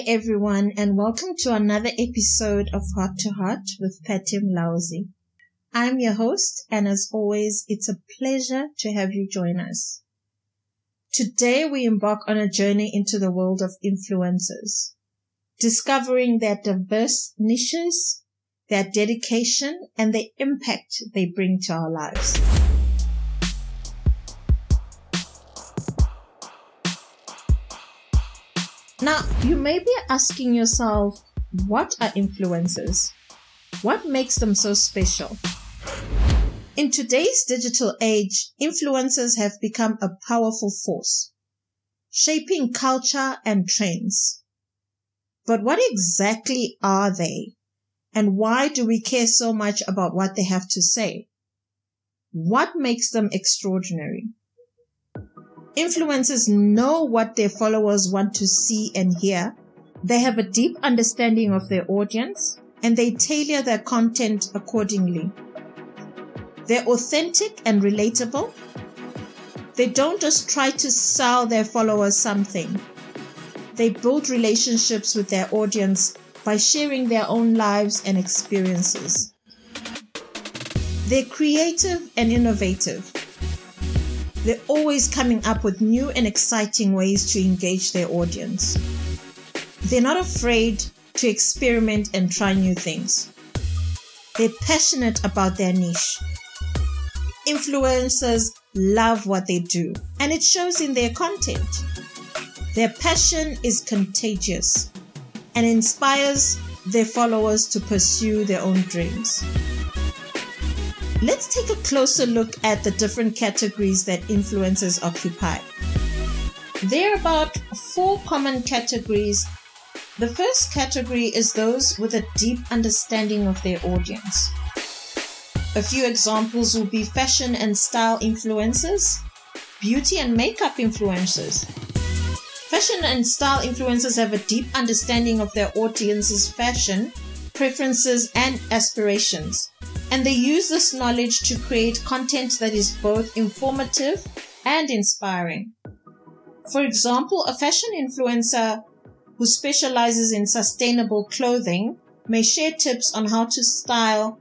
Day, everyone, and welcome to another episode of Heart to Heart with Patty Mulauzi. I'm your host, and as always, it's a pleasure to have you join us. Today, we embark on a journey into the world of influencers, discovering their diverse niches, their dedication, and the impact they bring to our lives. Now, you may be asking yourself, what are influencers? What makes them so special? In today's digital age, influencers have become a powerful force, shaping culture and trends. But what exactly are they? And why do we care so much about what they have to say? What makes them extraordinary? Influencers know what their followers want to see and hear. They have a deep understanding of their audience and they tailor their content accordingly. They're authentic and relatable. They don't just try to sell their followers something. They build relationships with their audience by sharing their own lives and experiences. They're creative and innovative. They're always coming up with new and exciting ways to engage their audience. They're not afraid to experiment and try new things. They're passionate about their niche. Influencers love what they do, and it shows in their content. Their passion is contagious and inspires their followers to pursue their own dreams. Let's take a closer look at the different categories that influencers occupy. There are about four common categories. The first category is those with a deep understanding of their audience. A few examples will be fashion and style influencers, beauty and makeup influencers. Fashion and style influencers have a deep understanding of their audience's fashion, preferences, and aspirations and they use this knowledge to create content that is both informative and inspiring. For example, a fashion influencer who specializes in sustainable clothing may share tips on how to style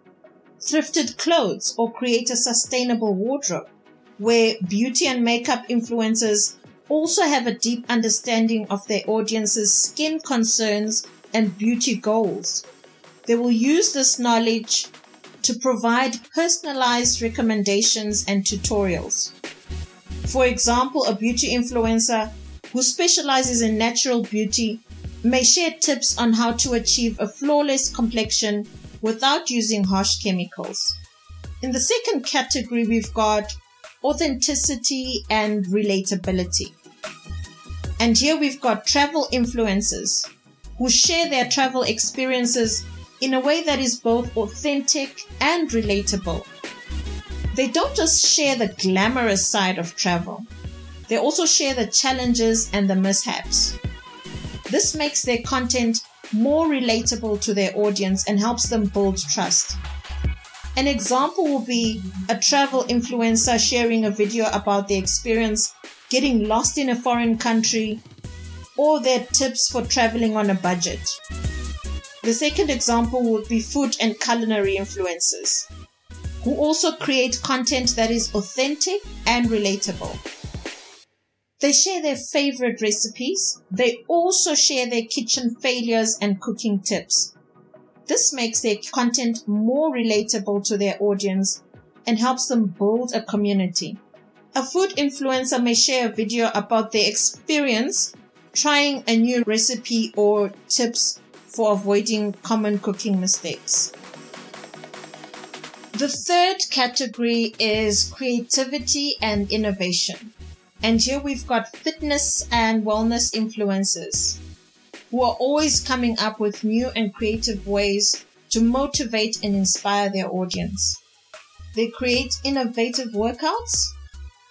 thrifted clothes or create a sustainable wardrobe, where beauty and makeup influencers also have a deep understanding of their audience's skin concerns and beauty goals. They will use this knowledge to provide personalized recommendations and tutorials. For example, a beauty influencer who specializes in natural beauty may share tips on how to achieve a flawless complexion without using harsh chemicals. In the second category, we've got authenticity and relatability. And here we've got travel influencers who share their travel experiences in a way that is both authentic and relatable. They don't just share the glamorous side of travel, they also share the challenges and the mishaps. This makes their content more relatable to their audience and helps them build trust. An example will be a travel influencer sharing a video about their experience getting lost in a foreign country or their tips for traveling on a budget. The second example would be food and culinary influencers who also create content that is authentic and relatable. They share their favorite recipes. They also share their kitchen failures and cooking tips. This makes their content more relatable to their audience and helps them build a community. A food influencer may share a video about their experience trying a new recipe or tips for avoiding common cooking mistakes. The third category is creativity and innovation. And here we've got fitness and wellness influencers who are always coming up with new and creative ways to motivate and inspire their audience. They create innovative workouts,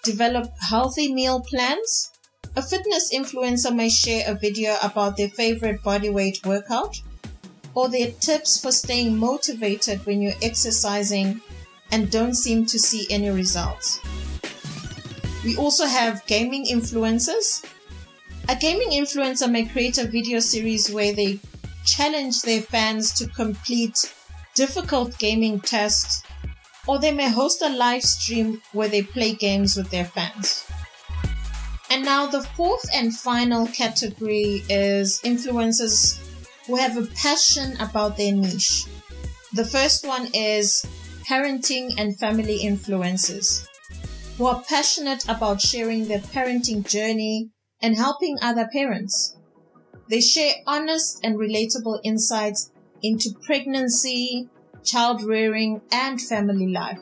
develop healthy meal plans, a fitness influencer may share a video about their favorite bodyweight workout or their tips for staying motivated when you're exercising and don't seem to see any results. We also have gaming influencers A gaming influencer may create a video series where they challenge their fans to complete difficult gaming tasks, or they may host a live stream where they play games with their fans. And now the fourth and final category is influencers who have a passion about their niche. The first one is parenting and family influencers who are passionate about sharing their parenting journey and helping other parents. They share honest and relatable insights into pregnancy, child rearing, and family life.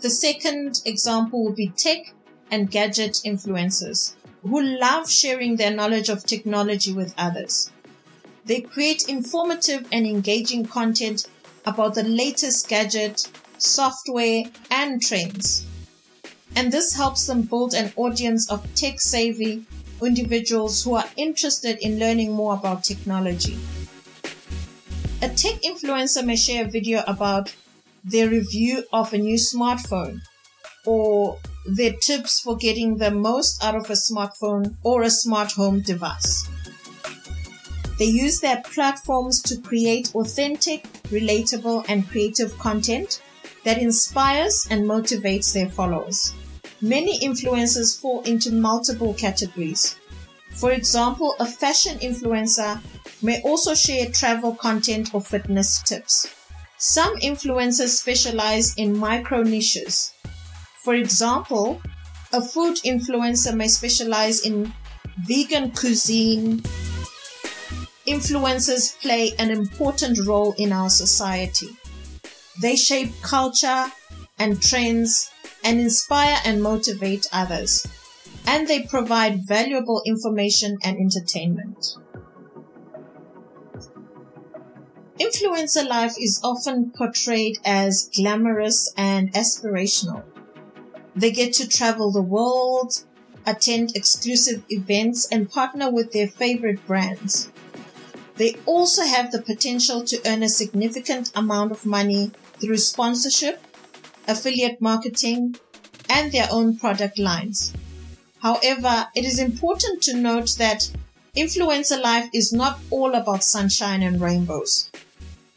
The second example would be tech and gadget influencers who love sharing their knowledge of technology with others. They create informative and engaging content about the latest gadget, software, and trends. And this helps them build an audience of tech savvy individuals who are interested in learning more about technology. A tech influencer may share a video about their review of a new smartphone or their tips for getting the most out of a smartphone or a smart home device. They use their platforms to create authentic, relatable, and creative content that inspires and motivates their followers. Many influencers fall into multiple categories. For example, a fashion influencer may also share travel content or fitness tips. Some influencers specialize in micro niches. For example, a food influencer may specialize in vegan cuisine. Influencers play an important role in our society. They shape culture and trends and inspire and motivate others. And they provide valuable information and entertainment. Influencer life is often portrayed as glamorous and aspirational. They get to travel the world, attend exclusive events, and partner with their favorite brands. They also have the potential to earn a significant amount of money through sponsorship, affiliate marketing, and their own product lines. However, it is important to note that influencer life is not all about sunshine and rainbows.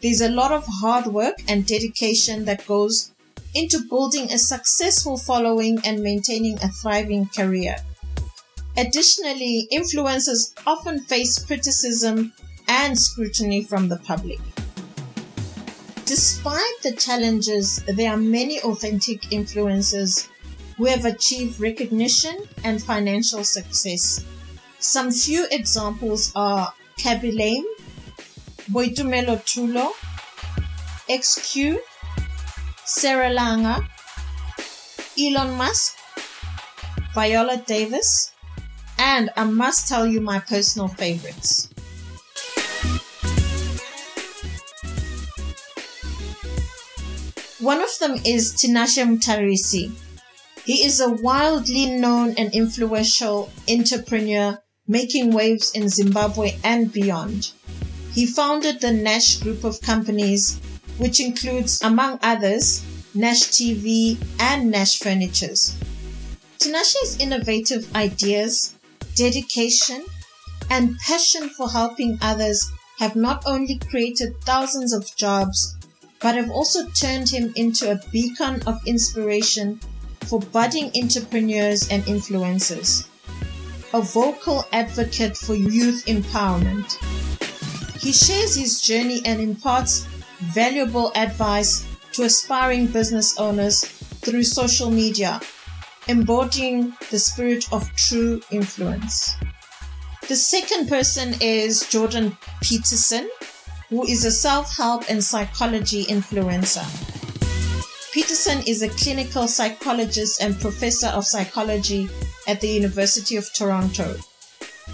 There's a lot of hard work and dedication that goes into building a successful following and maintaining a thriving career. Additionally, influencers often face criticism and scrutiny from the public. Despite the challenges, there are many authentic influencers who have achieved recognition and financial success. Some few examples are Khaby Lame, Boitumelo Thulo, XQ, Sarah Langa, Elon Musk, Viola Davis, and I must tell you my personal favorites. One of them is Tinashe Mutarisi. He is a wildly known and influential entrepreneur making waves in Zimbabwe and beyond. He founded the Nash group of companies, which includes, among others, Nash TV and Nash Furnitures. Tinashe's innovative ideas, dedication, and passion for helping others have not only created thousands of jobs, but have also turned him into a beacon of inspiration for budding entrepreneurs and influencers. A vocal advocate for youth empowerment. He shares his journey and imparts valuable advice to aspiring business owners through social media, embodying the spirit of true influence. The second person is Jordan Peterson, who is a self help and psychology influencer. Peterson is a clinical psychologist and professor of psychology at the University of Toronto.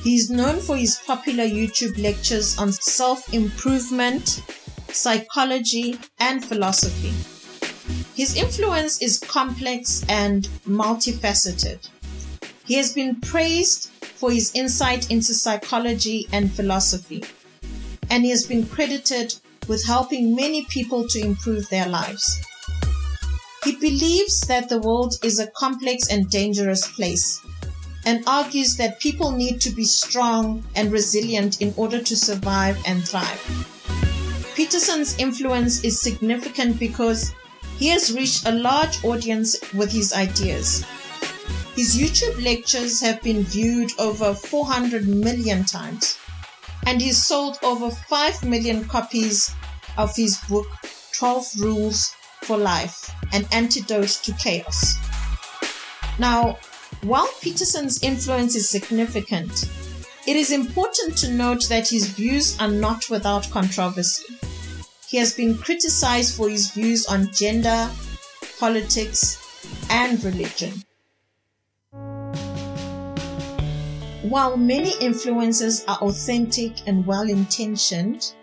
He is known for his popular YouTube lectures on self improvement, psychology, and philosophy. His influence is complex and multifaceted. He has been praised for his insight into psychology and philosophy, and he has been credited with helping many people to improve their lives. He believes that the world is a complex and dangerous place and argues that people need to be strong and resilient in order to survive and thrive. Peterson's influence is significant because he has reached a large audience with his ideas. His YouTube lectures have been viewed over 400 million times, and he's sold over 5 million copies of his book 12 Rules for Life An Antidote to Chaos. Now, while Peterson's influence is significant, it is important to note that his views are not without controversy. He has been criticized for his views on gender, politics, and religion. While many influencers are authentic and well intentioned,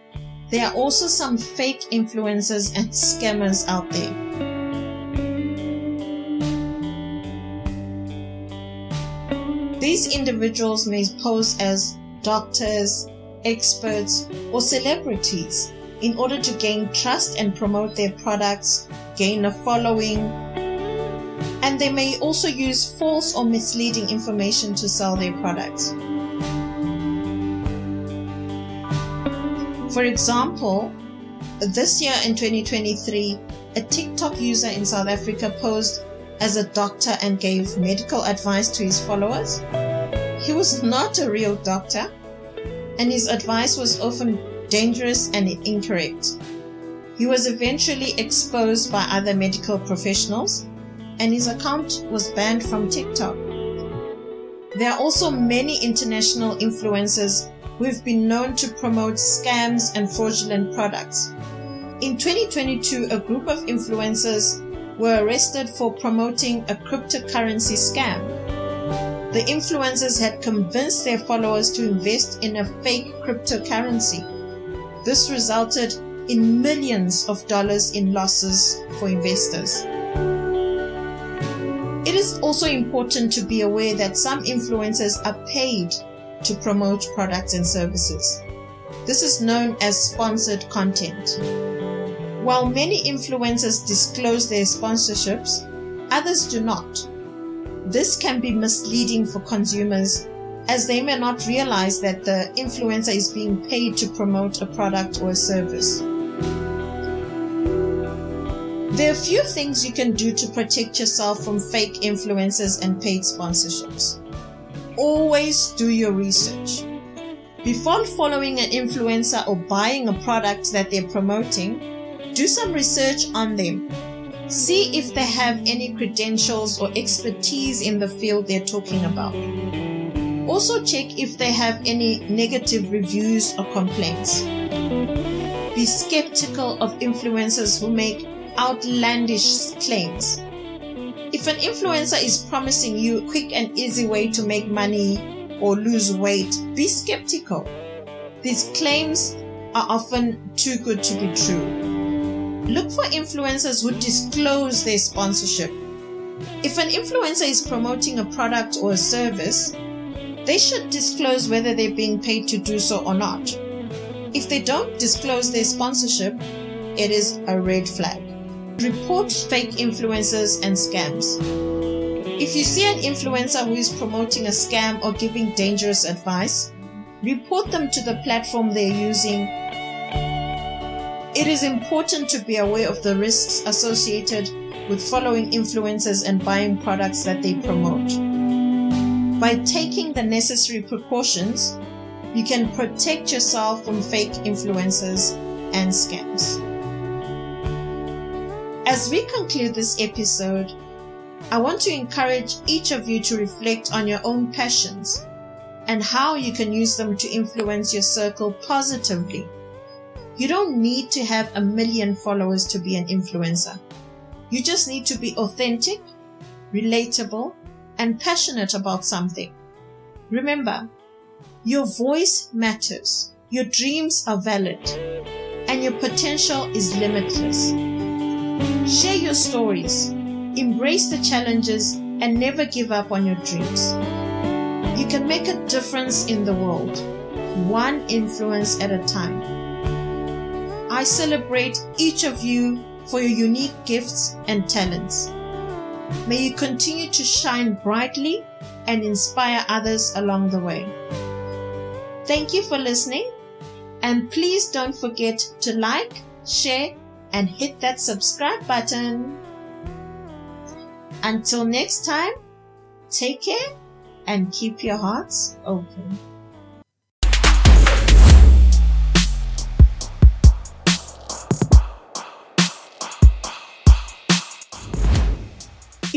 there are also some fake influencers and scammers out there. These individuals may pose as doctors, experts, or celebrities in order to gain trust and promote their products, gain a following, and they may also use false or misleading information to sell their products. For example, this year in 2023, a TikTok user in South Africa posed as a doctor and gave medical advice to his followers. He was not a real doctor, and his advice was often dangerous and incorrect. He was eventually exposed by other medical professionals and his account was banned from TikTok. There are also many international influencers who have been known to promote scams and fraudulent products. In 2022, a group of influencers were arrested for promoting a cryptocurrency scam. The influencers had convinced their followers to invest in a fake cryptocurrency this resulted in millions of dollars in losses for investors. It is also important to be aware that some influencers are paid to promote products and services. This is known as sponsored content. While many influencers disclose their sponsorships, others do not. This can be misleading for consumers as they may not realize that the influencer is being paid to promote a product or a service. There are a few things you can do to protect yourself from fake influencers and paid sponsorships. Always do your research. Before following an influencer or buying a product that they're promoting, do some research on them. See if they have any credentials or expertise in the field they're talking about. Also check if they have any negative reviews or complaints. Be skeptical of influencers who make outlandish claims. If an influencer is promising you a quick and easy way to make money or lose weight, be skeptical. These claims are often too good to be true. Look for influencers who disclose their sponsorship. If an influencer is promoting a product or a service, they should disclose whether they're being paid to do so or not. If they don't disclose their sponsorship, it is a red flag. Report fake influencers and scams. If you see an influencer who is promoting a scam or giving dangerous advice, report them to the platform they're using. It is important to be aware of the risks associated with following influencers and buying products that they promote. By taking the necessary precautions, you can protect yourself from fake influencers and scams. As we conclude this episode, I want to encourage each of you to reflect on your own passions and how you can use them to influence your circle positively. You don't need to have a million followers to be an influencer. You just need to be authentic, relatable, and passionate about something. Remember, your voice matters, your dreams are valid, and your potential is limitless. Share your stories, embrace the challenges, and never give up on your dreams. You can make a difference in the world, one influence at a time. I celebrate each of you for your unique gifts and talents. May you continue to shine brightly and inspire others along the way. Thank you for listening. And please don't forget to like, share, and hit that subscribe button. Until next time, take care and keep your hearts open.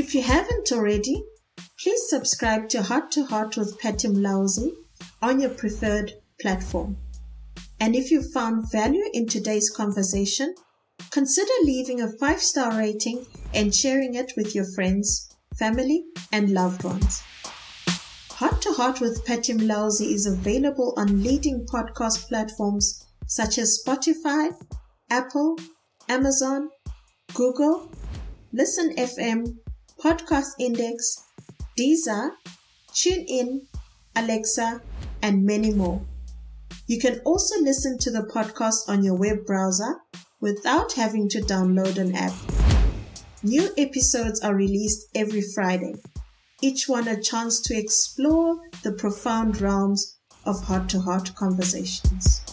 If you haven't already, please subscribe to Heart to Heart with Patty Mulauzi on your preferred platform. And if you found value in today's conversation, consider leaving a five star rating and sharing it with your friends, family, and loved ones. Heart to Heart with Patty Mulauzi is available on leading podcast platforms such as Spotify, Apple, Amazon, Google, Listen FM, Podcast Index, Deezer, TuneIn, Alexa, and many more. You can also listen to the podcast on your web browser without having to download an app. New episodes are released every Friday, each one a chance to explore the profound realms of heart to heart conversations.